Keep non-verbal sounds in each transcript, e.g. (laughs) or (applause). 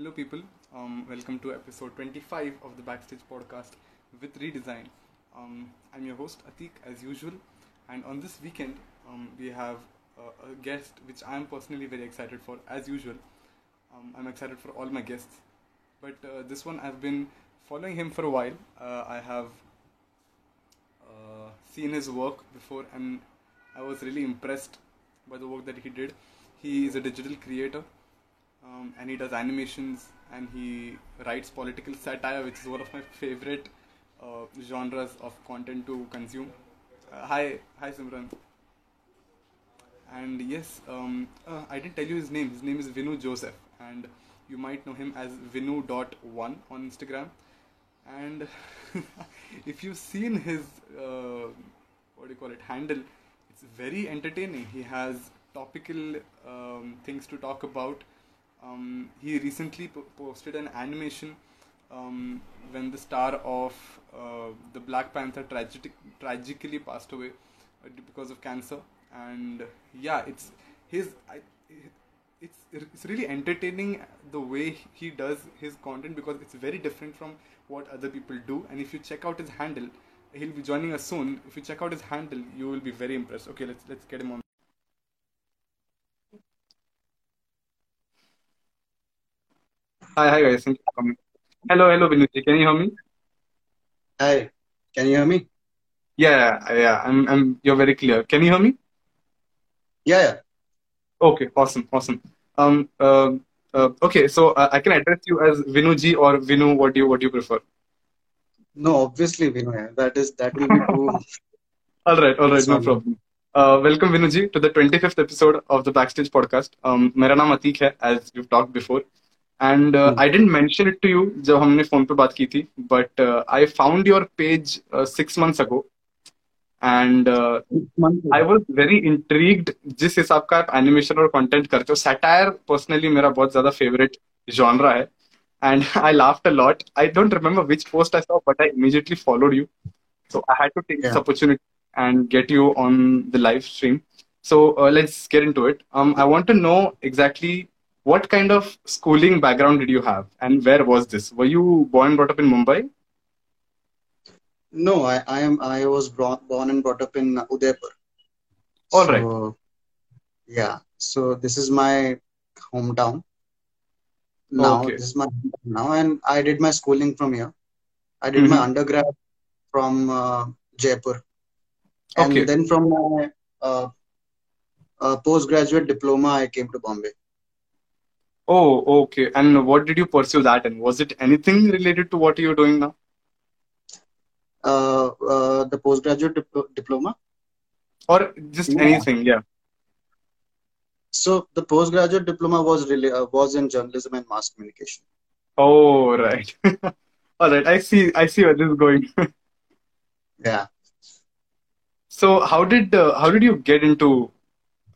Hello, people. Um, welcome to episode 25 of the Backstage podcast with Redesign. Um, I'm your host, Atik, as usual. And on this weekend, um, we have a, a guest which I'm personally very excited for, as usual. Um, I'm excited for all my guests. But uh, this one, I've been following him for a while. Uh, I have uh, seen his work before, and I was really impressed by the work that he did. He is a digital creator um, and he does animations and he writes political satire, which is one of my favorite uh, genres of content to consume. Uh, hi, hi Simran. And yes, um, uh, I didn't tell you his name. His name is Vinu Joseph, and you might know him as Vinu dot one on Instagram. And (laughs) if you've seen his uh, what do you call it handle, it's very entertaining. He has topical um, things to talk about um, he recently po- posted an animation um, when the star of uh, the Black Panther tragic- tragically passed away uh, because of cancer. And yeah, it's his. I, it's it's really entertaining the way he does his content because it's very different from what other people do. And if you check out his handle, he'll be joining us soon. If you check out his handle, you will be very impressed. Okay, let's let's get him on. Hi, hi guys. Thank you for coming. Hello, hello, Vinuji. Can you hear me? Hi, can you hear me? Yeah, yeah, yeah. I'm, I'm. You're very clear. Can you hear me? Yeah, yeah. Okay, awesome, awesome. Um, uh, uh, okay, so uh, I can address you as Vinuji or Vinu. What do you, what do you prefer? No, obviously, Vinu. yeah. That is that will be too. (laughs) All right, all right, It's no fine. problem. Uh, welcome Vinuji to the 25th episode of the Backstage podcast. Um, मेरा नाम अतीक है, as we've talked before. And I didn't mention it to you जब हमने phone पे बात की थी but I found your page six months ago and I was very intrigued जिस हिसाब का आप एनिमेशन और कॉन्टेंट करते हो। सैटायर पर्सनली मेरा बहुत ज़्यादा फेवरेट जॉनरा है। And I laughed a lot I don't remember which post I saw but I immediately followed you so I had to take this opportunity and get you on the live stream so uh, let's get into it. Um, i want to know exactly what kind of schooling background did you have and where was this? Were you born and brought up in Mumbai? No, I, I am. I was brought, born and brought up in Udaipur. All right. So yeah. So this is my hometown. Now Okay. this is my hometown now, and I did my schooling from here. I did my Mhm. undergrad from uh, Jaipur, and Okay. then from my uh, uh, postgraduate diploma, I came to Bombay. Oh, okay. And what did you pursue that in? Was it anything related to what you're doing now? Uh, uh, the postgraduate dip- diploma. Or just Yeah. anything? Yeah. So the postgraduate diploma was really uh, was in journalism and mass communication. Oh, right. (laughs) All right. I see. I see where this is going. (laughs) Yeah. So how did uh, how did you get into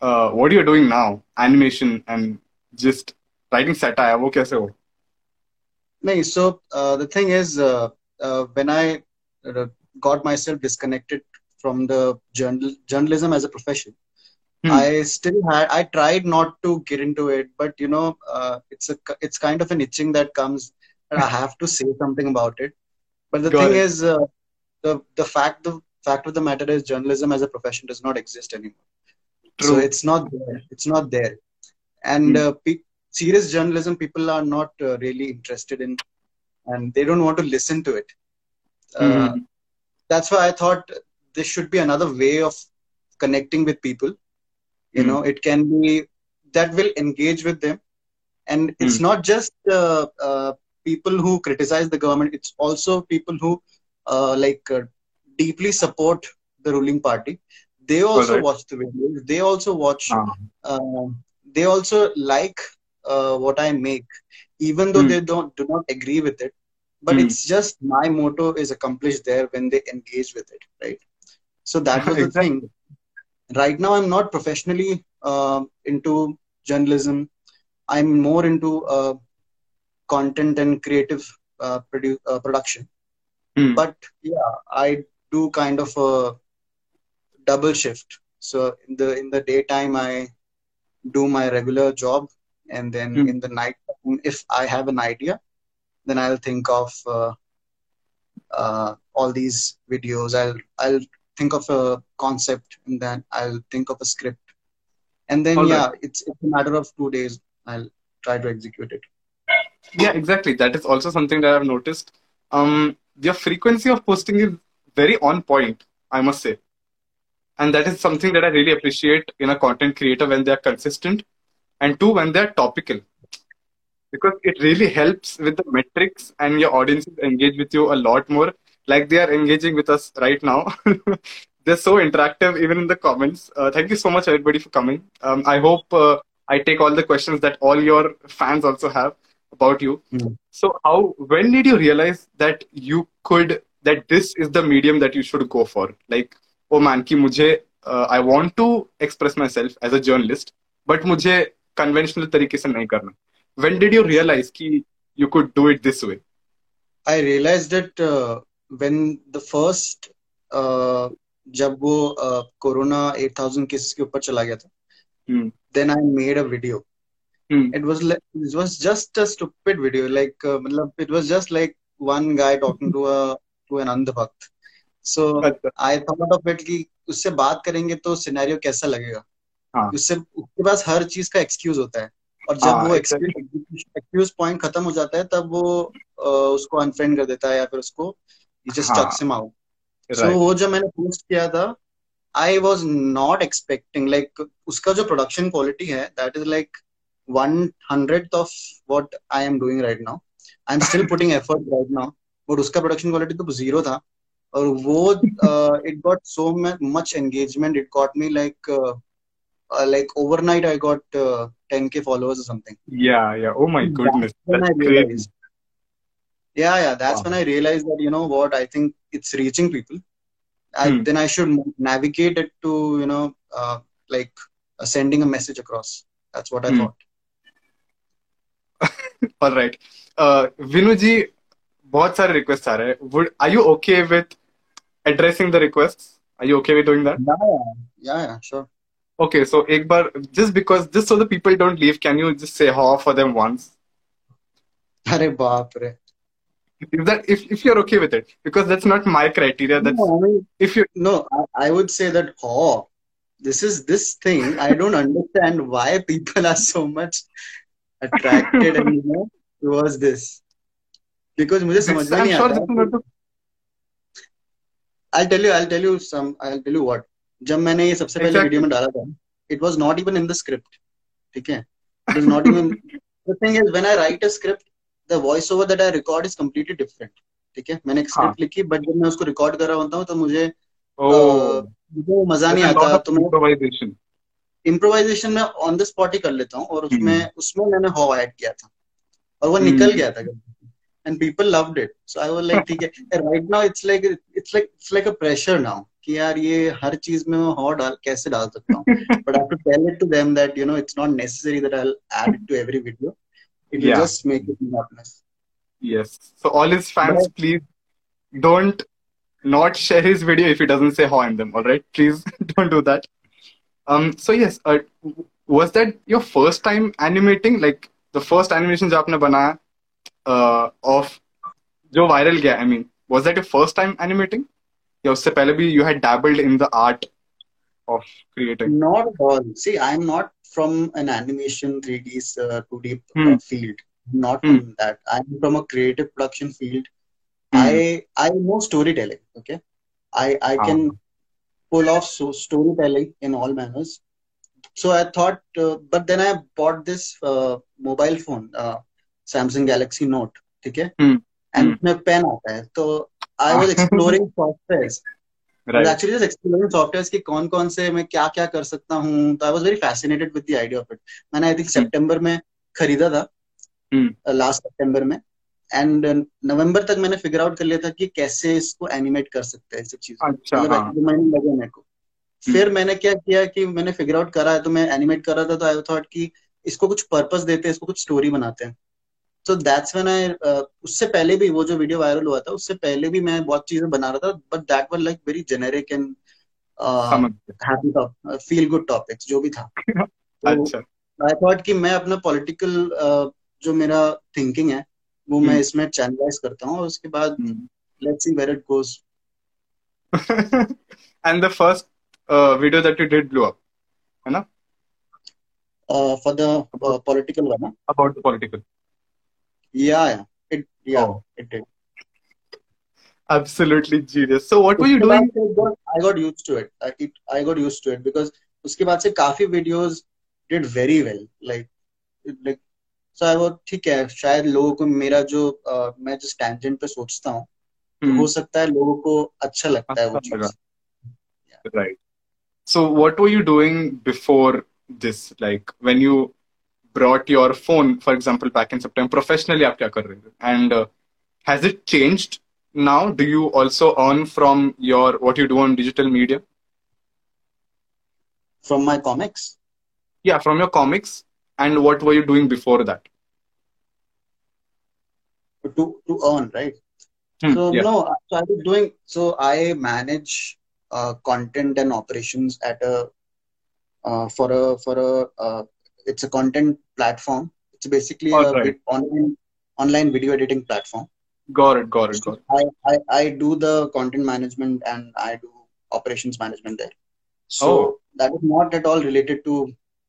uh, what you're doing now? Animation and just writing satire. वो कैसे हो? No, so uh, the thing is, uh, uh, when I uh, got myself disconnected from the journal journalism as a profession, Hmm. I still had I tried not to get into it, but you know, uh, it's a it's kind of an itching that comes, and I have to say something about it. But the Got thing it. is, uh, the the fact the fact of the matter is, journalism as a profession does not exist anymore. So True. it's not there. It's not there. And Hmm. uh, pe- serious journalism, people are not uh, really interested in, and they don't want to listen to it. Uh, Mhm. that's why I thought this should be another way of connecting with people. You Hmm. know, it can be that will engage with them, and it's Hmm. not just uh, uh, people who criticize the government. It's also people who uh, like uh, deeply support the ruling party. They also right. watch the videos. They also watch Ah. um, they also like uh, what I make, even though Hmm. they don't do not agree with it. But Hmm. it's just my motto is accomplished there when they engage with it, right? So that was the thing. Right now, I'm not professionally um into journalism. I'm more into uh, content and creative uh, produ- uh, production. Hmm. But yeah, I do kind of a double shift. So in the in the daytime, I do my regular job, and then Hmm. in the night if I have an idea, then I'll think of uh, uh, all these videos. I'll I'll think of a concept and then I'll think of a script, and then All yeah, right. it's it's a matter of two days. I'll try to execute it. Yeah, exactly. That is also something that I've noticed. Um, your frequency of posting is very on point, I must say. And that is something that I really appreciate in a content creator when they're consistent, and two when they're topical. Because it really helps with the metrics and your audiences engage with you a lot more. Like they are engaging with us right now. (laughs) They're so interactive even in the comments. Uh, thank you so much everybody for coming. Um, i hope uh, i take all the questions that all your fans also have about you. Mm. so how when did you realize that you could that this is the medium that you should go for? Like oh man ki mujhe uh, i want to express myself as a journalist but mujhe conventional तरीके से नहीं करना। When did you realise कि you could do it this way I realise that when the first जब वो corona eight thousand cases के ऊपर चला गया था then I made a video it was it was just a stupid video like मतलब it was just like one guy talking to a to an अंध so I thought of it कि उससे बात करेंगे तो सिनेरियो कैसा लगेगा? हाँ. उससे उसके पास हर चीज़ का एक्सक्यूज होता है। और जब हाँ, वो एक्सक्यूज पॉइंट खत्म हो जाता है तब वो उसको अनफ्रेंड कर देता है या फिर उसको जस्ट हाँ. चक्स हिम आउट सो वो जब मैंने पोस्ट किया था I was not expecting like उसका जो प्रोडक्शन क्वालिटी है that is like one hundred of what I am doing right now I am still putting effort right now but उसका production quality तो ज़ीरो था। और वो it got so much engagement it got me like like overnight I got ten के followers और something Yeah, yeah. Oh my goodness. when I That's crazy. realized. Yeah, yeah, that's Wow. when I realized that, you know what, I think it's reaching people. I, Hmm. Then I should navigate it to, you know, uh, like uh, sending a message across. That's what I Hmm. thought. (laughs) All right. Uh, Vinu ji, बहुत सारे requests आ रहे हैं. Would are you okay with addressing the requests? Are you okay with doing that? Yeah, yeah, yeah, yeah, sure. Okay, so एक बार just because just so the people don't leave, can you just say ha for them once? अरे बाप रे. If that if if you're okay with it, because that's not my criteria. That's No, I mean, if you no, I, I would say that, oh, this is this thing. I don't understand why people are so much attracted and, you know, towards this. Because मुझे समझ में I'm नहीं sure आता this is not the I'll tell you, I'll tell you some, I'll tell you what. जब मैंने ये सबसे पहले. वीडियो में डाला था, it was not even in the script. ठीक है? It was not even. (laughs) The thing is, when I write a script, the voiceover that I record is completely different. ठीक है? मैंने एक हाँ. स्क्रिप्ट लिखी, but जब मैं उसको रिकॉर्ड कर रहा होता हूँ, तो मुझे अ, मुझे मज़ा नहीं आता. तो मैं. इम्प्रोवाइजेशन में ऑन द स्पॉट ही कर लेता हूँ और उसमें हम्म. उसमें मैंने हॉ ऐड किया था और वो. निकल गया था and people loved it so I was like ठीक है right now it's like it's like it's like a pressure now कि यार ये हर चीज़ में मैं हॉ डाल कैसे डाल सकता हूँ? But I to tell it to them that you know it's not necessary that I will add to every video it will just make it monotonous yes so all his fans please don't not share his video if he doesn't say how in them alright please don't do that um so yes uh, was that your first time animating? Like the first animation jo aapne banaya uh, of jo viral gaya i mean was that your first time animating? या उससे पहले भी you had dabbled in the art of creating? not at all see i'm not from an animation 3d uh, 2d Hmm. uh, field not Hmm. from that i'm from a creative production field Hmm. I I know storytelling. Okay, I I can Ah. pull off so storytelling in all manners. So I thought, uh, but then I bought this uh, mobile phone, uh, Samsung Galaxy Note. ठीक है? Hmm. And Hmm. उसमें pen आता है. तो I was (laughs) exploring softwares. I was Right. actually just exploring softwares कि कौन कौन से मैं क्या क्या कर सकता हूँ. तो I was very fascinated with the idea of it. मैंने I think Hmm. सितंबर में खरीदा था. Hmm. लास्ट सितंबर में एंड नवंबर तक मैंने फिगर आउट कर लिया था कि कैसे इसको एनिमेट कर सकते हैं सब चीज़ें अच्छा मतलब हाँ. दो लगे मेरे को फिर मैंने क्या किया कि मैंने फिगर आउट करा है तो मैं एनिमेट कर रहा था तो आई थॉट कि इसको कुछ पर्पस देते हैं इसको कुछ स्टोरी बनाते हैं सो दैट्स व्हेन आई उससे पहले भी वो जो वीडियो वायरल हुआ था उससे पहले भी मैं बहुत चीज़ें बना रहा था but that were like very generic and happy feel good topics जो भी था (laughs) तो अच्छा. आई थॉट कि मैं अपना पॉलिटिकल जो मेरा थिंकिंग है वो मैं हम्म। इसमें चैनलाइज करता हूँ और उसके बाद Hmm. Let's see where it and the first uh, video that you did blew up, है ना? For the political one About the political. Yeah yeah it yeah Oh. It did Absolutely genius. So what were you doing? I got used to it. I, it I got used to it because उसके बाद से काफ़ी videos did very well. Like like so I was ठीक है शायद लोगों को मेरा जो uh, मैं जिस tangent पे सोचता हूँ तो Hmm. हो सकता है लोगों को अच्छा लगता है वो अच्छा लगा। Right. So what were you doing before this? Like when you brought your phone, for example, back in September, professionally aap kya kar rahe And uh, has it changed now? Do you also earn from your what you do on digital media? From my comics? Yeah, from your comics. And what were you doing before that? To to earn, right? Hmm, so yeah. no, so I was doing. So I manage uh, content and operations at a uh, for a for a uh, it's a content platform. It's basically a Alright. bit online online video editing platform. Got it, got it, So got it. I, I I do the content management and I do operations management there. So Oh. that is not at all related to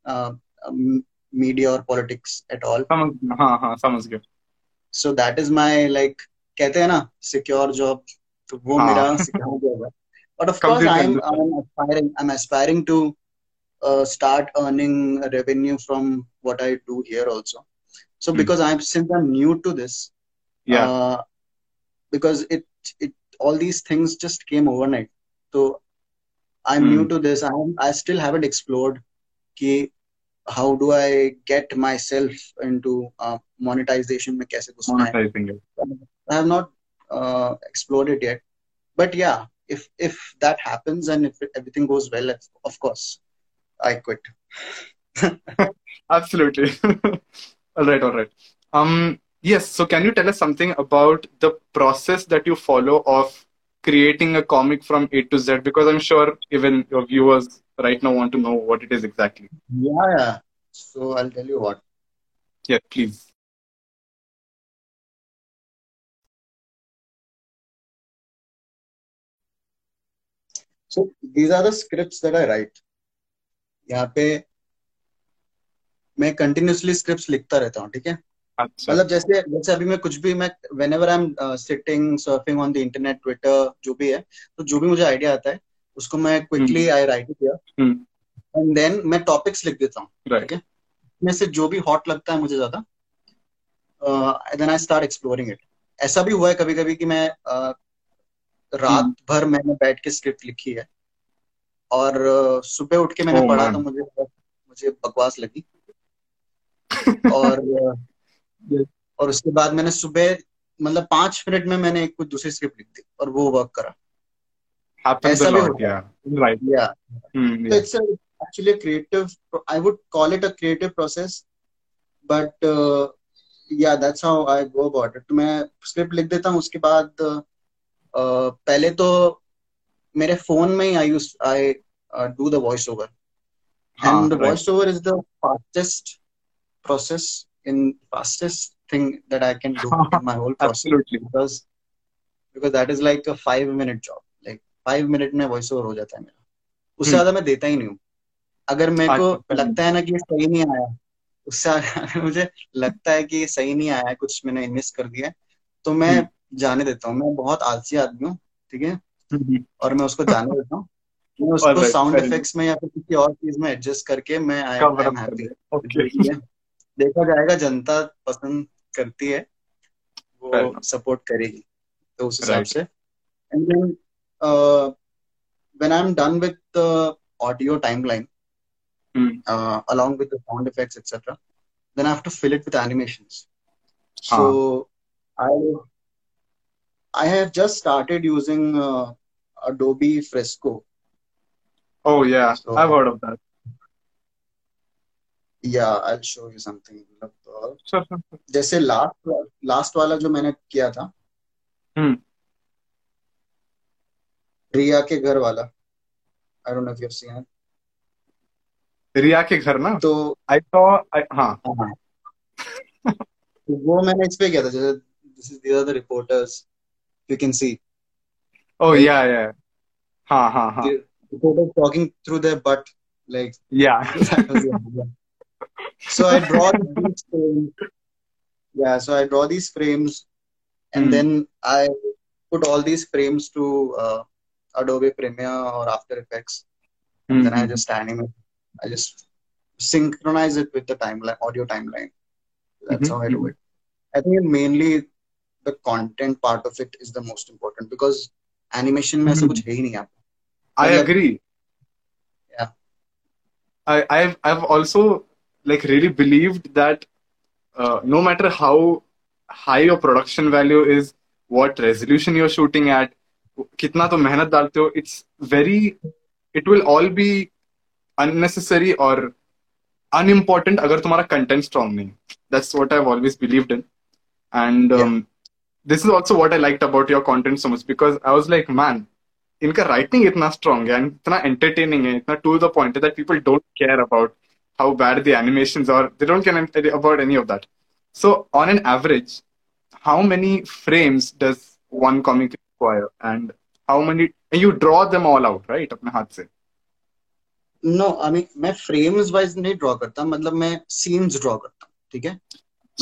uh, um, media or politics at all. समझ गया हाँ हाँ समझ गया So that is my like कहते हैं ना secure job तो वो हाँ। मेरा secure job है but of course Completely I'm understand. I'm aspiring I'm aspiring to uh, start earning revenue from what I do here also so Hmm. because I'm since I'm new to this Yeah. uh, because it it all these things just came overnight so I'm new Hmm. to this I I still haven't explored कि how do I get myself into uh, monetization में कैसे घुसना है Monetizing it. I have not uh, explored it yet. But yeah, if if that happens and if everything goes well, of course, I quit. (laughs) Absolutely. (laughs) all right, all right. Um, yes. So, can you tell us something about the process that you follow of creating a comic from A to Z? Because I'm sure even your viewers right now want to know what it is exactly. Yeah, yeah. So I'll tell you what. Yeah, please. So these are the scripts that I write. यहाँ पे मैं continuously scripts लिखता रहता हूँ ठीक है अच्छा मतलब जैसे जैसे अभी मैं कुछ भी मैं whenever I am sitting surfing on the internet Twitter जो भी है तो जो भी मुझे आइडिया आता है उसको मैं quickly I write it hmm. And then मैं टॉपिक्स लिख देता हूँ right. में से जो भी हॉट लगता है मुझे ज़्यादा then I start exploring it ऐसा भी हुआ है कभी कभी कि मैं uh, रात हम्म। भर मैंने बैठ के स्क्रिप्ट लिखी है और सुबह उठ के मैंने oh, पढ़ा man. तो मुझे मुझे बकवास लगी। और (laughs) और उसके बाद मैंने सुबह मतलब पाँच मिनट में मैंने कुछ दूसरी स्क्रिप्ट लिख दी और वो वर्क करा। ऐसा भी होता है। Actually creative I would call it a creative process but yeah that's how I go about it मैं स्क्रिप्ट लिख देता हूँ उसके बाद uh, पहले तो मेरे फ़ोन में ही I use I do the voice over and voice over is the fastest process in fastest thing that I can do in my whole (laughs) process Absolutely. because because that is like a five minute job like five minute में voice over हो जाता है मेरा उससे हम्म। ज़्यादा मैं देता ही नहीं हूँ अगर मेरे को अच्छा। लगता है ना कि ये सही नहीं आया उससे (laughs) मुझे लगता है कि ये सही नहीं आया कुछ मैंने मिस कर दिया तो मैं हम्म। जाने देता हूँ मैं बहुत आलसी आदमी हूँ ठीक है. और मैं उसको जाने (laughs) देता हूँ। उसको साउंड इफेक्ट्स में या फिर किसी और चीज़ में एडजस्ट करके मैं आई एम हैप्पी देखा जाएगा जनता पसंद करती है वो सपोर्ट करेगी तो उस हिसाब से। And then when I am done with the audio timeline along with the sound effects etcetera then I have to fill it with animations so I I have just started using adobe fresco. Oh yeah, So- I've heard of that. yeah i'll show you something. मतलब, Sure, sure, sure. जैसे last last वाला जो मैंने किया था। हम्म. रिया के घर वाला। I don't know if you have seen Riya के घर ना? तो I saw I, हाँ। (laughs) वो मैंने इस पे किया था जैसे this is are the reporters you can see Oh like, yeah, yeah. Ha ha ha. Talking through their butt, like yeah. (laughs) so I draw (laughs) these frames. Yeah, so I draw these frames, and mm. then I put all these frames to uh, Adobe Premiere or After Effects, and then I hmm. just animate. I just synchronize it with the timeline, audio timeline. That's mm-hmm. how I do mm-hmm. it. I think mainly the content part of it is the most important because animation में ऐसा Hmm. कुछ है ही नहीं मतलब- agree. Yeah. I, I've I've also like really believed that uh, no matter how high your production value is, what resolution you're shooting at, कितना तो मेहनत डालते हो, it's very it will all be unnecessary or unimportant अगर तुम्हारा content strong नहीं. That's what I've always believed in. And um, this is also what I liked about your content so much because I was like, man, इनका writing इतना strong है इतना entertaining है इतना to the point है that people don't care about how bad the animations और they don't care about any of that so on an average how many frames does one comic require and how many you draw them all out right अपने हाथ से no I mean मैं frames wise नहीं draw करता मतलब मैं scenes draw करता हूँ ठीक है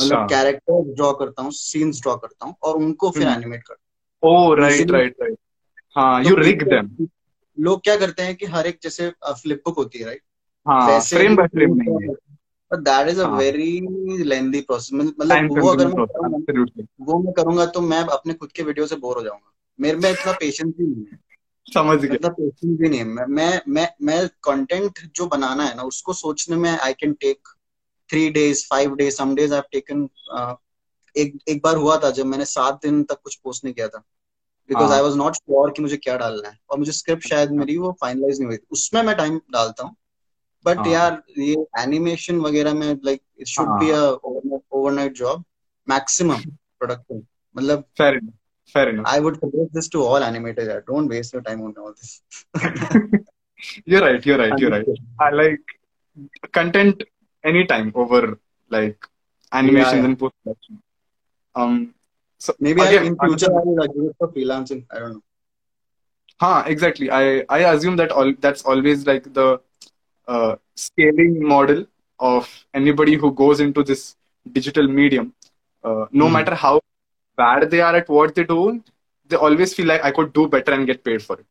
मतलब अच्छा। कैरेक्टर ड्रॉ करता हूँ सीन्स ड्रॉ करता हूँ और उनको फिर हम्म। एनिमेट करता ओ राइट राइट राइट हाँ हूँ यू रिग देम लोग क्या करते हैं कि हर एक जैसे फ्लिप बुक होती है राइट हाँ फ्रेम बाय फ्रेम नहीं है। बट दैट इज़ अ हाँ। वेरी लेंदी प्रोसेस मतलब वो अगर मैं वो मैं करूँगा तो मैं अपने खुद के वीडियो से बोर हो जाऊँगा। मेरे में इतना पेशेंस भी नहीं है। समझ गया। पेशेंस भी नहीं है। मैं मैं मैं कंटेंट जो बनाना है ना उसको सोचने में I can take three days five days some days I taken एक एक बार हुआ था जब मैंने सात दिन तक कुछ पोस्ट नहीं किया था because. I was not sure कि मुझे क्या डालना है और मुझे स्क्रिप्ट शायद मेरी वो फाइनलाइज नहीं हुई थी उसमें मैं टाइम डालता हूँ बट हाँ। यार ये एनिमेशन वगैरह में like it should be a overnight job maximum production मतलब fair fair enough I would suggest this to all animators. Yeah. Don't waste your time on all this. (laughs) you're right you're right you're right I like content anytime over like animations yeah. and post production. Um, so Maybe I, in future I will it for freelancing. I don't know. huh, exactly. I I assume that all that's always like the uh, scaling model of anybody who goes into this digital medium. Uh, no Hmm. matter how bad they are at what they do, they always feel like I could do better and get paid for it.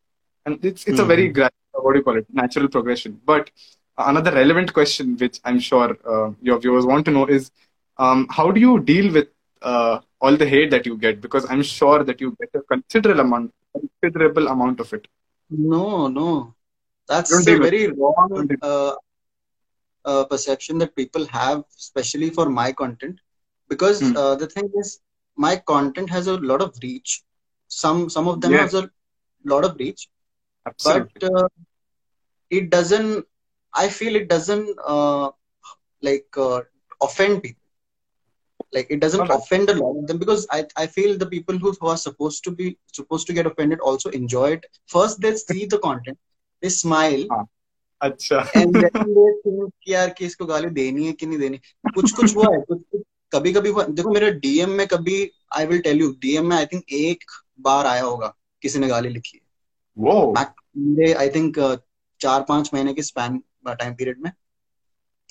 And it's it's a very Mhm. what do you call it natural progression. But another relevant question, which I'm sure uh, your viewers want to know, is um, how do you deal with uh, all the hate that you get? Because I'm sure that you get a considerable amount, considerable amount of it. No, no. That's a very wrong uh, uh, perception that people have, especially for my content. Because Hmm. uh, the thing is, my content has a lot of reach. Some some of them has a lot of reach, Absolutely. but uh, it doesn't. I feel it doesn't uh, like uh, offend people. Like it doesn't Alright. offend a lot of them because I, I feel the people who, who are supposed to be supposed to get offended also enjoy it. First they see the content, they smile, अच्छा and then they think कि यार कि इसको गाली देनी है कि नहीं देनी कुछ कुछ हुआ है कुछ कुछ कभी कभी हुआ देखो मेरे डीएम में कभी I will tell you DM में आई थिंक एक बार आया होगा किसी ने गाली लिखी है वो मेरे आई थिंक चार पांच महीने के स्पैन time period में।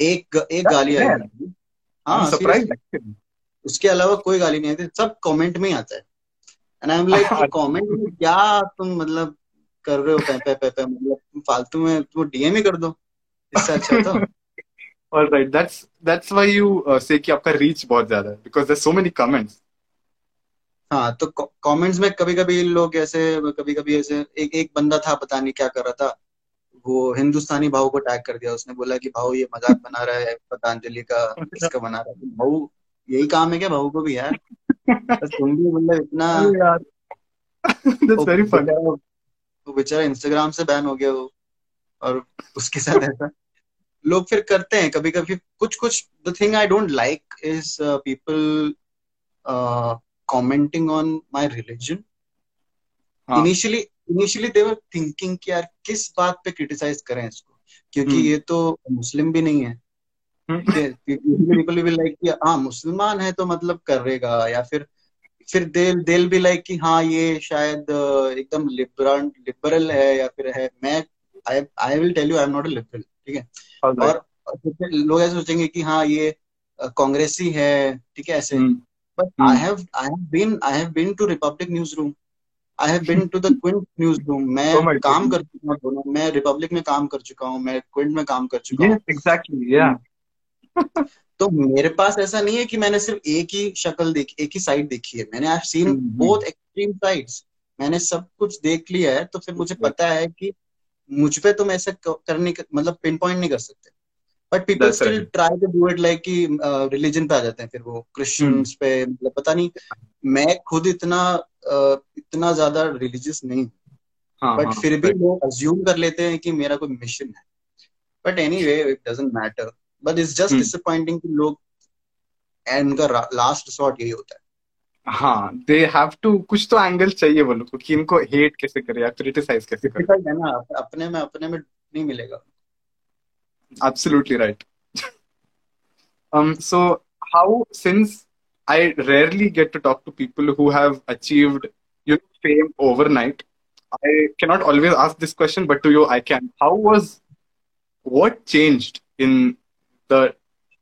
एक एक गाली आई हाँ actually. उसके अलावा कोई गाली नहीं आती सब कमेंट में ही आता है। And I am like comment में क्या तुम मतलब कर रहे हो? पे पे पे पे मतलब फालतू में तुम डीएम ही कर दो। इससे अच्छा तो (laughs) right, that's that's why you uh, say कि आपका reach बहुत ज़्यादा है because there's so many comments. हाँ तो कमेंट्स में कभी कभी लोग ऐसे कभी कभी ऐसे एक एक बंदा था पता नहीं क्या कर रहा था। वो हिंदुस्तानी भाव को टैग कर दिया। उसने बोला कि भाव ये मज़ाक बना रहा है पतंजलि का इसका बना रहा है? भाव यही काम है क्या भाव को भी यार? तुम भी मतलब इतना वो बेचारा इंस्टाग्राम से बैन हो गया वो और उसके साथ ऐसा। लोग फिर करते हैं कभी कभी कुछ कुछ the thing I don't like is people commenting on my religion. Initially initially they were thinking कि यार किस बात पे क्रिटिसाइज करें इसको? क्योंकि हम्म. ये तो मुस्लिम भी नहीं है। पीपल विल लाइक कि हाँ मुसलमान है तो मतलब करेगा। या फिर फिर देल देल भी लाइक कि हाँ ये शायद एकदम लिबरल लिबरल है या फिर है। मैं I I will tell you I am not a liberal ठीक है? और लोग ऐसे सोचेंगे कि हाँ ये कांग्रेसी है। ठीक है ऐसे। But I have I have been I have been to Republic newsroom I have been to the Quint newsroom मैं oh काम कर चुका हूँ दोनों। मैं रिपब्लिक में काम कर चुका हूँ मैं क्विंट में काम कर चुका हूँ। एग्जैक्टली या तो मेरे पास ऐसा नहीं है कि मैंने सिर्फ़ एक ही शक्ल देखी एक ही साइड देखी है। मैंने I seen both extreme sides मैंने सब कुछ देख लिया है तो फिर मुझे पता है कि मुझ पे तुम ऐसा करने मतलब पिन पॉइंट नहीं कर सकते। But people still try to do it like कि रिलीजन पे आ जाते हैं फिर वो क्रिश्चियंस पे मतलब पता नहीं मैं खुद इतना uh, इतना ज़्यादा रिलीजियस नहीं हूँ। बट हाँ, फिर भी लोग अज्यूम कर लेते हैं कि मेरा कोई मिशन है। But anyway it doesn't matter but it's just disappointing कि लोग एंड उनका लास्ट रिसोर्ट यही होता है। हाँ दे हैव टू कुछ तो एंगल चाहिए वो लोग को कि इनको हेट कैसे करे या क्रिटिसाइज कैसे करे। है ना अपने में अपने में नहीं मिलेगा। Absolutely right. Um so how since i rarely get to talk to people who have achieved you know fame overnight i cannot always ask this question but to you i can. How was what changed in the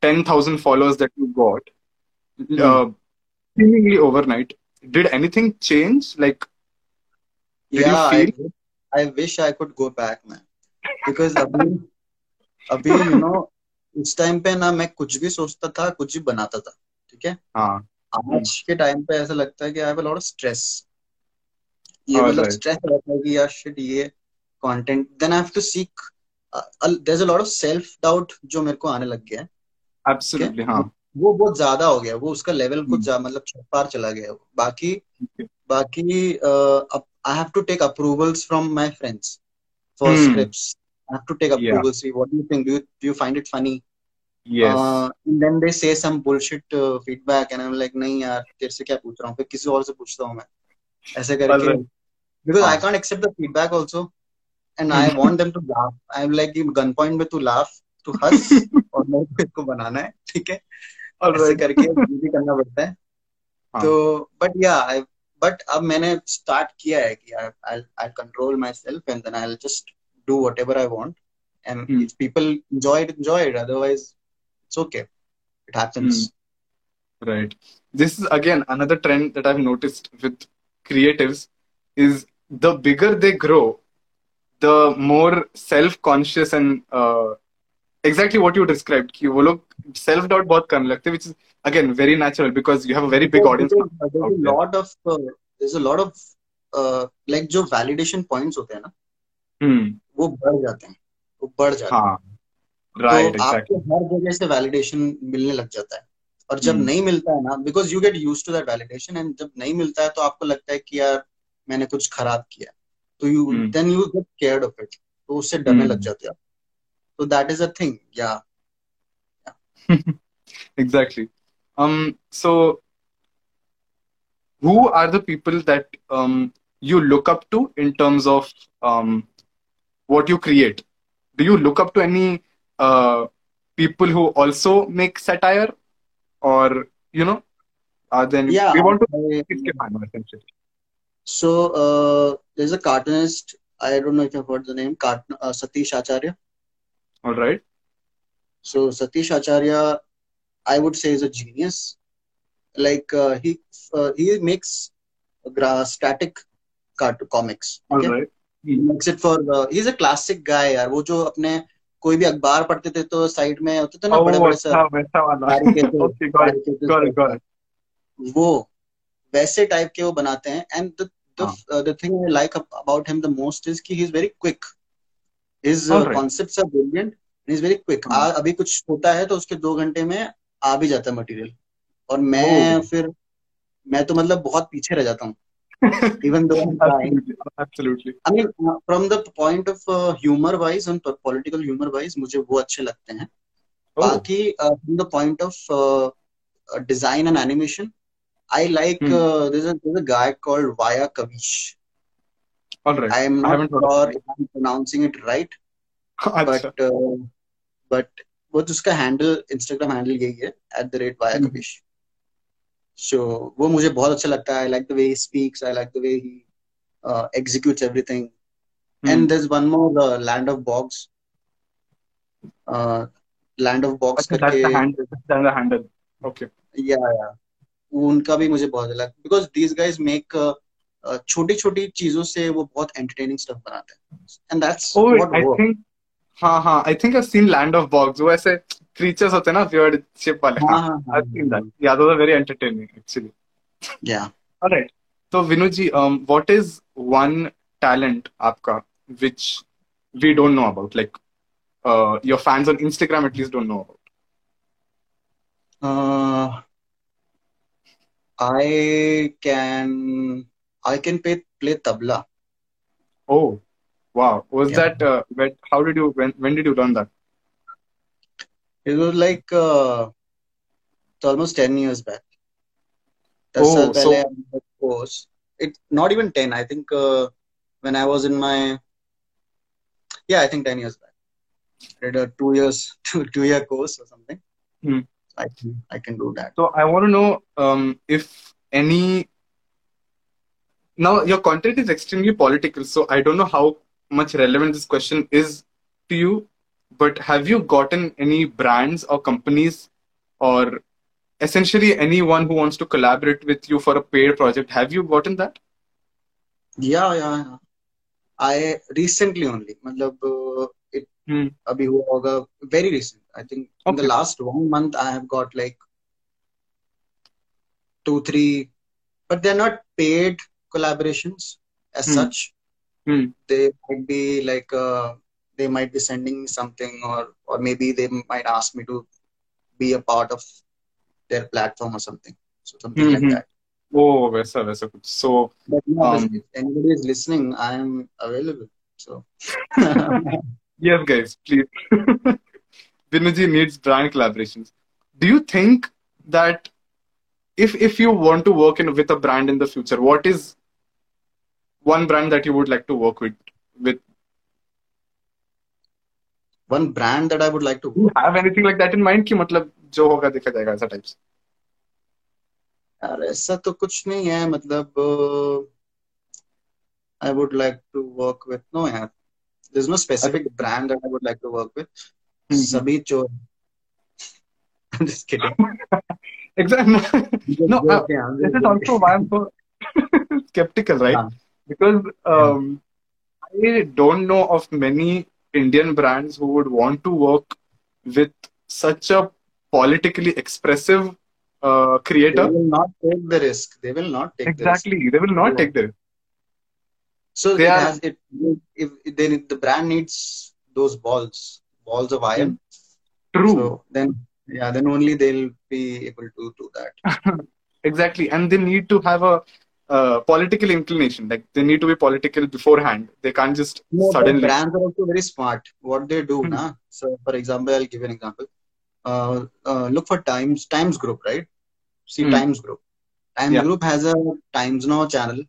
10000 followers that you got mm. uh, seemingly overnight? Did anything change? Like yeah I, I wish i could go back man. Because (laughs) अभी you know उस time पे ना मैं कुछ भी सोचता था कुछ भी बनाता था ठीक है? हाँ। आज के टाइम पे ऐसा लगता है कि I have lot of stress ये मतलब स्ट्रेस रहता है कि यार शिट ये content then I have to seek there is a lot of self doubt जो मेरे को आने लग गया है एब्सोल्युटली हाँ? वो बहुत ज़्यादा हो गया वो उसका लेवल कुछ hmm. मतलब पार चला गया बाकी बाकी I have to take approvals from my friends for scripts have to take approval. Yeah. See, what do you think? Do you do you find it funny? Yes. Uh, and then they say some bullshit uh, feedback, and I'm like, नहीं यार तेरे से क्या पूछ रहा हूँ फिर किसी और से पूछता हूँ मैं ऐसे करके because I can't accept the feedback also, and I want them to laugh. I'm like gun point में तू laugh, तू हंस और मैं इसको बनाना है ठीक है ऐसे करके भी करना पड़ता है तो बट या बट अब मैंने स्टार्ट किया है कि I I control my self and then I just do whatever I want. And mm. if people enjoy it, enjoy it. Otherwise, it's okay. It happens. Mm. Right. This is again another trend that I've noticed with creatives is the bigger they grow, the more self-conscious and uh, exactly what you described कि वो लोग self doubt बहुत करने लगते which is again very natural because you have a very big audience there's, there's a lot of uh, there's a lot of uh, like जो validation points होते हैं ना hmm. वो बढ़ जाते हैं वो बढ़ जाते हाँ, हैं राइट तो आपको हर जगह से वैलिडेशन मिलने लग जाता है। और जब hmm. नहीं मिलता है ना because you get use to that validation and जब नहीं मिलता है तो आपको लगता है कि यार मैंने कुछ खराब किया। तो you then you get cared of it तो उससे डरने hmm. लग जाते हो तो दैट इज़ अ थिंग या। (laughs) Exactly um so who are the people that um you look up to in terms of um what you create. Do you look up to any uh, people who also make satire? Or you know uh, then yeah. we want to I, so uh, there's a cartoonist i don't know if you've heard the name uh, satish acharya. All right. So satish acharya i would say is a genius. Like uh, he uh, he makes gra- static cartoon comics okay? all right गाय यार। वो जो अपने कोई भी अखबार पढ़ते थे तो साइड में होते थे ना बड़े बड़े सर। वो वैसे टाइप के वो बनाते हैं। And the thing I like about him the most is कि he is very quick his concepts are brilliant is very quick अभी कुछ होता है तो उसके दो घंटे में आ भी जाता है मटेरियल और मैं oh. फिर मैं तो मतलब बहुत पीछे रह जाता हूँ। Even though I'm trying. Absolutely. I mean, uh, from the point of uh, humor wise and political humor wise, मुझे वो अच्छे लगते हैं. Oh. बाकी uh, from the point of uh, uh, design and animation, I like hmm. uh, there's a there's a guy called Vaya Kavish. All right. I'm not I haven't sure if I'm pronouncing it right, but uh, but वो उसका handle Instagram handle यही है at the rate via hmm. So वो मुझे बहुत अच्छा लगता है. I like the way he speaks I like the way he executes everything and there is one more land of box land of box अच्छा करके that's the या या उनका भी मुझे बहुत लगा बिकॉज़ दीज गाइज़ मेक छोटी छोटी चीज़ों से वो बहुत एंटरटेनिंग स्टफ़ बनाते हैं. And that's what work think हाँ हाँ I think I seen land of bogs वो ऐसे क्रीचर्स होते हैं ना वियर्ड शिप वाले। आई सीन दैट या दो वेरी एंटरटेनिंग एक्चुअली या ऑलराइट तो Vinu ji what is one talent आपका which we don't know about like your fans on Instagram at least don't know about I can I can play tabla. Oh, Wow. Was yeah. that, uh, when, how did you, when, when did you learn that? It was like, uh, almost 10 years back. That's oh, so... Course. It, not even 10, I think uh, when I was in my, yeah, I think 10 years back. I did a two years, (laughs) two, two year course or something. Hmm. I can, I can do that. So I want to know um, if any now your content is extremely political so i don't know how much relevant this question is to you, but have you gotten any brands or companies or essentially anyone who wants to collaborate with you for a paid project? Have you gotten that? Yeah, yeah, yeah. I recently only, matlab, uh, it hmm. abhi hoga, very recent. I think okay. in the last one month, I have got like two, three, but they're not paid collaborations as hmm. such hmm. they might be like uh, they might be sending something or or maybe they might ask me to be a part of their platform or something. So something mm-hmm. like that. Oh vesa vesa so but um, if anybody is listening i am available so. (laughs) Yes guys please. (laughs) Vinuji needs brand collaborations. Do you think that if if you want to work in, with a brand in the future what is one brand that you would like to work with? With one brand that I would like to do you have anything like that in mind? कि मतलब जो होगा देखा जाएगा ऐसा types. यार ऐसा तो कुछ नहीं है मतलब I would like to work with no यार there's no specific brand that I would like to work with Mhm. सभी चोर (laughs) I'm just kidding (laughs) Exactly. (laughs) No, uh, joking, I'm just this is joking. also why I'm so skeptical, right? हाँ, Because um, I don't know of many Indian brands who would want to work with such a politically expressive uh, they will not take the risk. They will not take the risk. Exactly, they will not take this. so They it are- has it if, if they the brand needs those balls balls of iron. True, so then yeah then only they'll be able to do that. (laughs) Exactly, and they need to have a uh, political inclination. Like they need to be political beforehand. They can't just No, but suddenly. brands are also very smart. What they do, Hmm. na? So, for example, I'll give you an example. Uh, uh, look for Times Times Group, right? See Hmm. Times Group. Times Yeah. Group has a Times Now channel,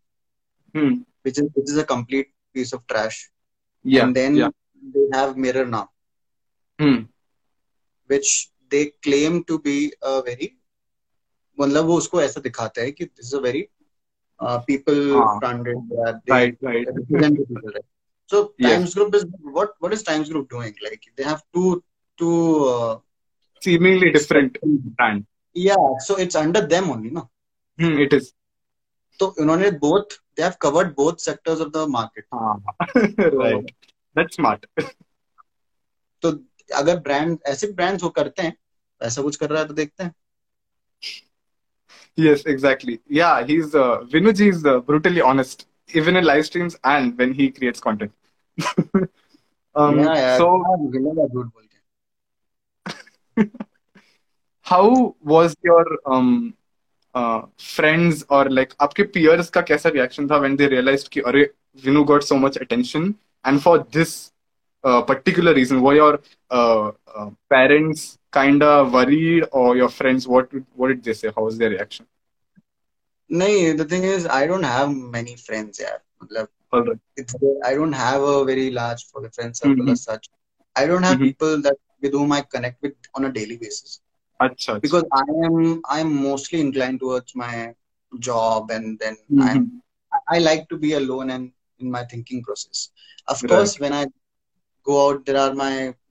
Hmm. which is which is a complete piece of trash. Yeah, And then yeah. they have Mirror Now, Hmm. which they claim to be a very मतलब वो उसको ऐसा दिखाते हैं कि this is a very uh, people हाँ. funded that they Right, right. represent the people, right? So Yeah. Times Group is what what is Times Group doing? Like they have two two uh, Seemingly different brand. yeah, so it's under them only, no? Hmm, it is. So उन्होंने both they have covered both sectors of the market. Ah, right. That's smart. तो अगर brand ऐसे brands वो करते हैं ऐसा कुछ कर रहा है तो देखते हैं Yes, exactly. Yeah, he's uh, Vinuji is uh, brutally honest, even in live streams and when he creates content. (laughs) um, Yeah, yeah, so, हाँ, मिलेगा झूठ बोल के (laughs) how was your um, uh, friends or like आपके peers का कैसा reaction था when they realized कि अरे Vinu got so much attention and for this uh, particular reason were your uh, uh, parents kind of worried or your friends what what did they say how was their reaction no the thing is i don't have many friends yeah right. it's, i don't have a very large for circle mm-hmm. as such i don't have mm-hmm. people that with whom i connect with on a daily basis Achha, because i am i'm mostly inclined towards my job and then mm-hmm. i'm i like to be alone and in my thinking process of right. course when i go out there are my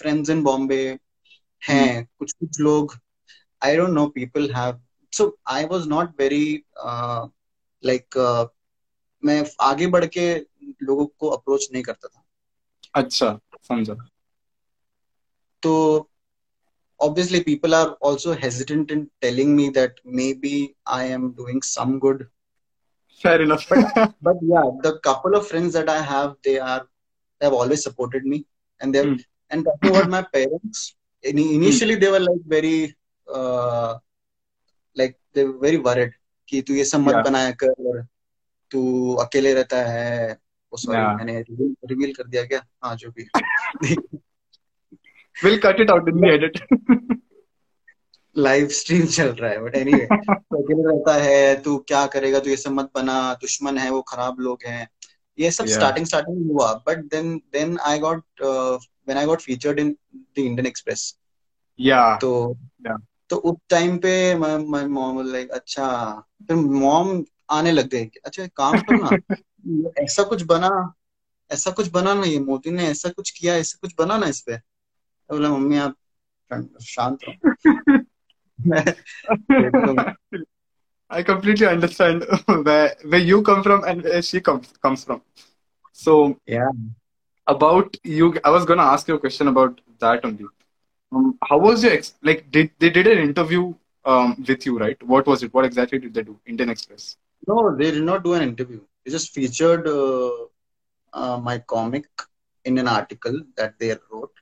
friends in Bombay हैं कुछ कुछ लोग know people have so I was not very uh, like uh, मैं आगे बढ़ के लोगों को अप्रोच नहीं करता था अच्छा समझा तो obviously people are also hesitant in telling me that maybe I am doing some good fair enough. but but yeah the couple of friends that I have they are they have always supported me and they've Hmm. And talking about my parents ini- initially they were like very uh, like they were very worried कि तू ये सब मत Yeah. बनाया कर तू अकेले रहता है ओ सॉरी Yeah. मैंने रिवील कर दिया क्या हाँ जो भी we'll cut it out in the edit. Live stream चल रहा है बट एनीवे तो अकेले रहता है तू क्या करेगा तू ये सब मत बना दुश्मन है वो खराब लोग हैं ये सब स्टार्टिंग स्टार्टिंग हुआ but then then I got when I got featured in the Indian Express yeah. तो Yeah. तो उस टाइम पे माय मॉम लाइक अच्छा फिर मॉम आने लग गए अच्छा काम करना (laughs) ऐसा कुछ बना ऐसा कुछ बना ना ये मोदी ने ऐसा कुछ किया ऐसा कुछ बना ना इस पे तो बोला मम्मी आप शांत रहो (laughs) (laughs) I completely understand (laughs) where where you come from and where she comes comes from. So Yeah. about you, I was gonna ask you a question about that only. Um, how was your ex- like? Did they did an interview um, with you, right? What was it? What exactly did they do? Indian Express. No, they did not do an interview. They just featured uh, uh, my comic in an article that they wrote.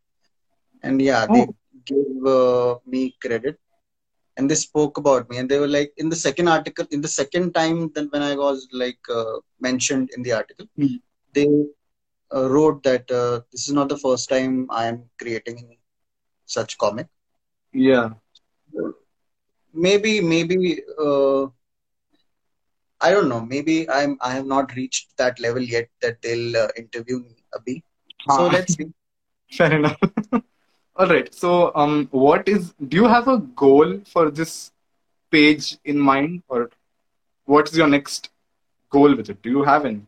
And yeah, they Oh. gave uh, me credit and they spoke about me. And they were like, in the second article, in the second time that when I was like uh, mentioned in the article, Hmm. they uh, wrote that uh, this is not the first time I am creating such comic. Yeah. maybe maybe uh, I don't know. Maybe I'm I have not reached that level yet that they'll uh, interview me, Abhi. So Ah. let's see. (laughs) Fair enough. (laughs) All right. So, um, what is? Do you have a goal for this page in mind, or what is your next goal with it? Do you have any?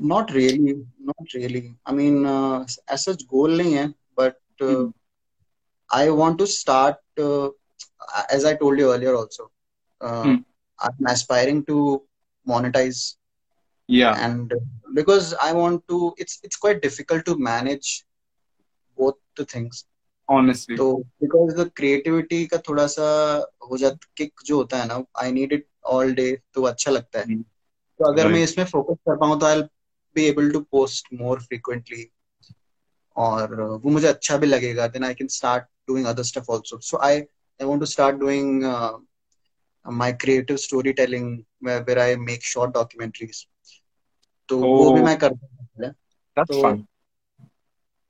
Not really, not really. I mean, uh, as such goal nahi hai, but uh, Mhm. I want to start. Uh, as I told you earlier, also, uh, Hmm. I'm aspiring to monetize Yeah. and because I want to. It's it's quite difficult to manage the things. Honestly. तो because the creativity का थोड़ा सा हो जाता kick जो होता है ना I need it all day तो अच्छा लगता है। हम्म, तो अगर मैं इसमें फोकस कर पाऊँ तो I be able to post more frequently और वो मुझे अच्छा भी लगेगा। Then I can start doing other stuff also so I I want to start doing my creative story telling where I make short documentaries तो वो भी Oh, मैं करता हूँ। That's fun.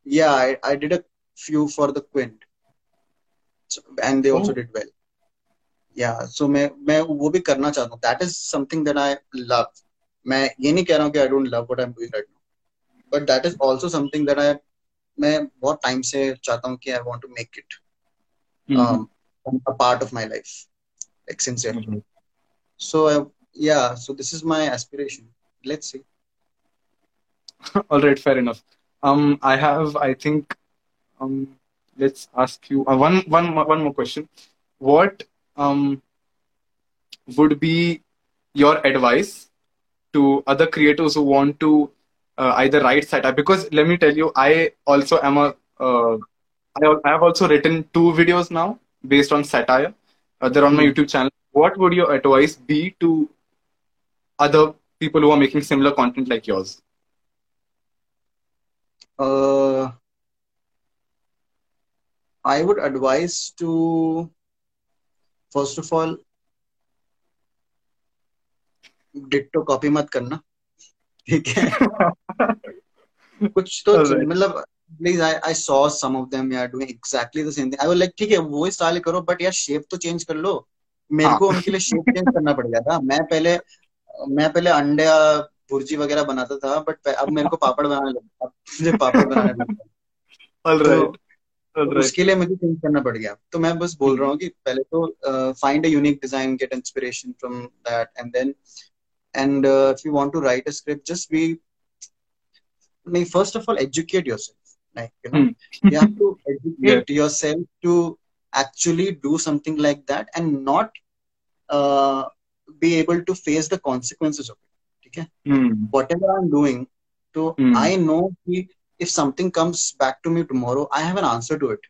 yeah I, I did a few for the Quint so, and they also Oh, did well yeah so मैं मैं वो भी करना चाहता हूँ that is something that I love मैं ये नहीं कह रहा हूँ कि I don't love what I'm doing right now but that is also something that I मैं बहुत टाइम से चाहता हूँ कि I want to make it mhm, um, a part of my life like sincerely mhm. so I, yeah so this is my aspiration let's see (laughs) All right, fair enough. Um, I have, I think, um, let's ask you uh, one, one, more- question. What um would be your advice to other creators who want to uh, either write satire? Because let me tell you, I also am a, uh, I, have also written two videos now based on satire. Uh, they're on my Hmm. YouTube channel. What would your advice be to other people who are making similar content like yours? uh, I would advise to first of all ditto copy मत करना ठीक है? (laughs) कुछ तो मतलब please I I saw some of them यार doing exactly the same thing I was like ठीक है वो स्टाइल करो बट यार शेप तो चेंज कर लो. मेरे हाँ. को उनके लिए शेप चेंज करना पड़ गया था। मैं पहले मैं पहले अंडे भुर्जी वगैरह बनाता था बट अब मेरे को पापड़ बनाने लगा अब मुझे पापड़ बनाने लगा तो तो उसके लिए मुझे चेंज करना पड़ गया। तो मैं बस बोल रहा हूँ कि पहले तो find a design get inspiration from that and then and if you want to write a script just be नहीं first of all educate yourself like you know you to actually do something like that and not be able to face the consequences of it ठीक है whatever I am doing तो I know कि if something comes back to me tomorrow i have an answer to it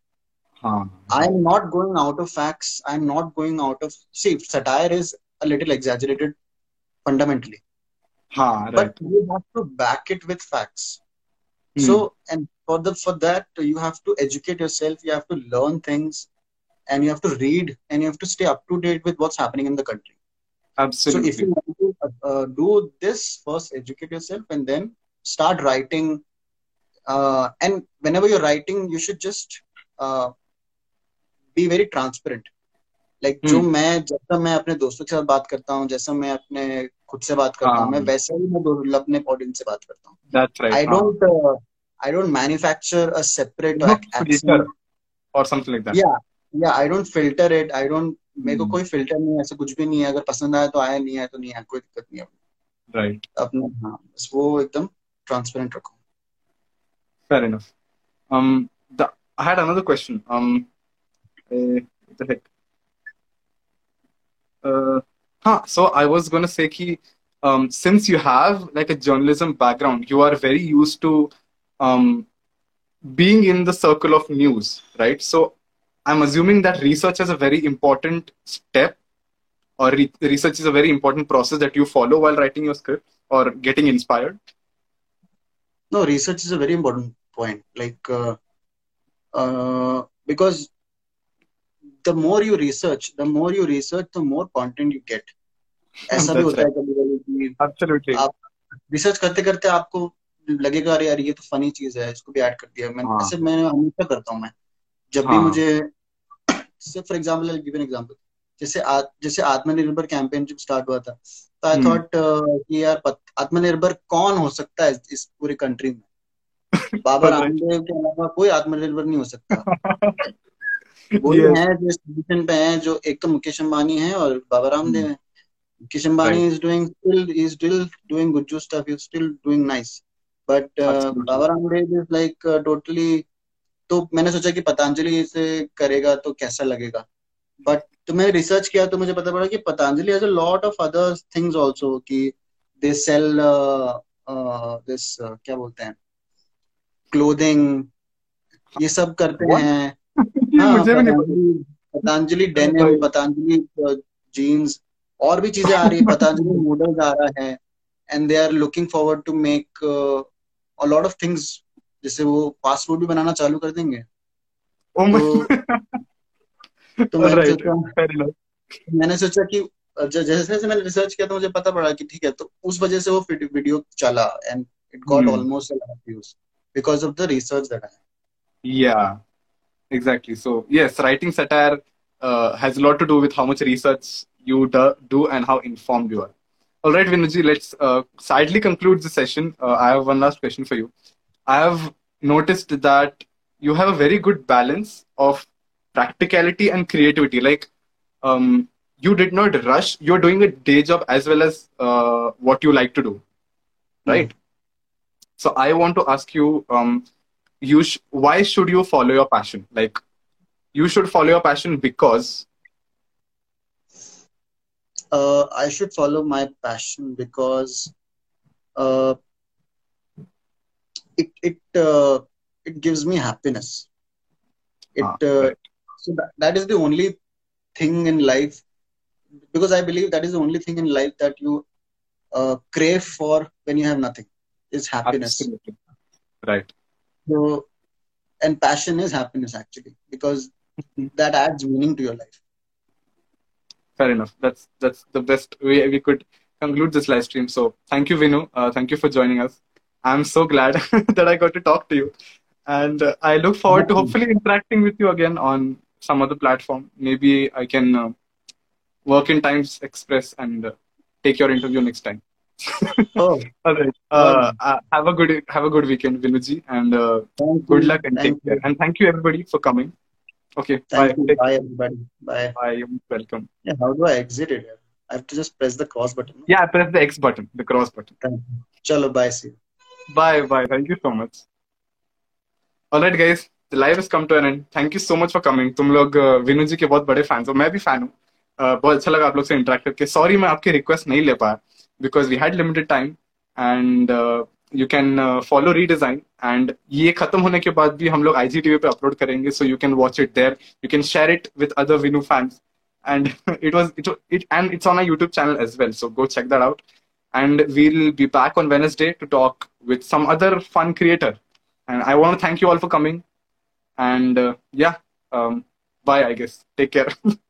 हाँ. i'm not going out of facts i'm not going out of see satire is a little exaggerated fundamentally हाँ. Right. but you have to back it with facts Hmm. so and for the for that you have to educate yourself you have to learn things and you have to read and you have to stay up to date with what's happening in the country Absolutely. so if you want to uh, uh, do this first educate yourself and then start writing uh, and whenever you're writing you should just uh, be very transparent like जो Hmm. मैं जैसा मैं अपने दोस्तों के साथ बात करता हूँ जैसा मैं अपने खुद से बात करता हूँ हाँ. मैं वैसा ही मैं अपने ऑडियंस से बात करता हूँ That's right. I हाँ. don't uh, I don't manufacture a separate No ac- filter accent. or something like that. Yeah, yeah. I don't filter it. I don't. मेरे को Hmm. कोई फ़िल्टर नहीं है ऐसा कुछ भी नहीं है अगर पसंद आया तो आया नहीं आया तो नहीं आया कोई दिक्कत नहीं है Right. अपना हाँ बस वो एकदम ट्रांसपेरेंट रखो Fair enough. Um, the, I had another question. Um, uh, the heck? Uh, huh, so I was gonna say कि um, since you have like a journalism background, you are very used to um, being in the circle of news, right? So I'm assuming that research is a very important step, or re- research is a very important process that you follow while writing your script or getting inspired. No, research is a very important point. Like, uh, uh, because the more you research, the more you research, the more content you get. ऐसा भी होता है कभी कभी Absolutely. आप research करते करते आपको लगेगा अरे यार ये तो फनी चीज़ है इसको भी ऐड कर दिया मैं हाँ। ऐसे मैं हमेशा करता हूँ मैं जब भी हाँ। मुझे जैसे for example I give an example जैसे आ, जैसे आत्मनिर्भर कैंपेन जब स्टार्ट हुआ था तो आई हम्म। थॉट कि यार आत्मनिर्भर कौन हो सकता है इस पूरी कंट्री में? (laughs) बाबा रामदेव के अलावा कोई आत्मनिर्भर नहीं हो सकता। (laughs) वो Yes. है जो पोजीशन पे है जो एक तो मुकेश अंबानी है और बाबा रामदेव है। Mukesh Ambani is doing still is still doing good stuff is still doing nice but Baba Ramdev is like totally तो मैंने सोचा कि पतंजलि इसे करेगा तो कैसा लगेगा? बट तो मैंने रिसर्च किया तो मुझे पता पड़ा कि Patanjali has a lot of other things also कि दे सेल दिस क्या बोलते हैं? क्लोथिंग ये सब करते What? हैं। हाँ (laughs) मुझे भी नहीं पतंजलि डेनिम पतंजलि जीन्स और भी चीज़ें आ रही है। पतंजलि नूडल्स आ रहा है and they are looking forward to make a lot of things जैसे वो फास्ट फ़ूड भी बनाना चालू कर देंगे। Oh तो (laughs) तो मैंने सोचा मैंने सोचा कि जैसे जैसे मैंने रिसर्च किया था मुझे पता पड़ा कि ठीक है तो उस वजह से वो वीडियो चला and it got almost because of the research या exactly so yes writing satire has lot to do with how much research you do and how informed you are All right, Vinuji, let's uh, sadly conclude the session. Uh, I have one last question for you. I have noticed that you have a very good balance practicality and creativity. Like, um, you did not rush. You're doing a day job as well as uh, what you like to do, right? So I want to ask you, um, you sh- why should you follow your passion? Like, you should follow your passion because uh, I should follow my passion because uh, it it uh, it gives me happiness. It Ah, uh, right. So that, that is the only thing in life because I believe that is the only thing in life that you uh, crave for when you have nothing is happiness. absolutely. Right. So and passion is happiness actually because that adds meaning to your life. Fair enough. That's that's the best way we could conclude this live stream. So thank you vinu uh, thank you for joining us. I'm so glad (laughs) that i got to talk to you. And uh, i look forward to hopefully interacting with you again on some other platform. Maybe i can uh, work in times express and uh, take your interview next time. (laughs) Oh all right uh, uh, have a good have a good weekend vinuji and uh, good you. luck and thank take care. And thank you everybody for coming. Okay thank bye. you. Bye everybody. Bye. Bye. You're welcome. Yeah how do i exit it? I have to just press the cross button yeah press the x button the cross button. Thank you. chalo bye see you. Bye, bye. Thank you so much. All right, guys. The live has come to an end. Thank you so much for coming. तुम लोग uh, विनु जी के बहुत बड़े fans हो मैं भी fan हूँ uh, बहुत अच्छा लगा आप लोग से इंटरेक्ट करके सॉरी मैं आपकी रिक्वेस्ट नहीं ले पाया because we had limited time and you can follow redesign and ये खत्म होने के बाद भी हम लोग आई पे अपलोड करेंगे so you can watch it there you can share it with other Vinu fans and it was it, it and it's on our youtube channel as well so go check that out and we'll be back on wednesday to talk with some other fun creator and i want to thank you all for coming and uh, yeah um, bye i guess. Take care (laughs)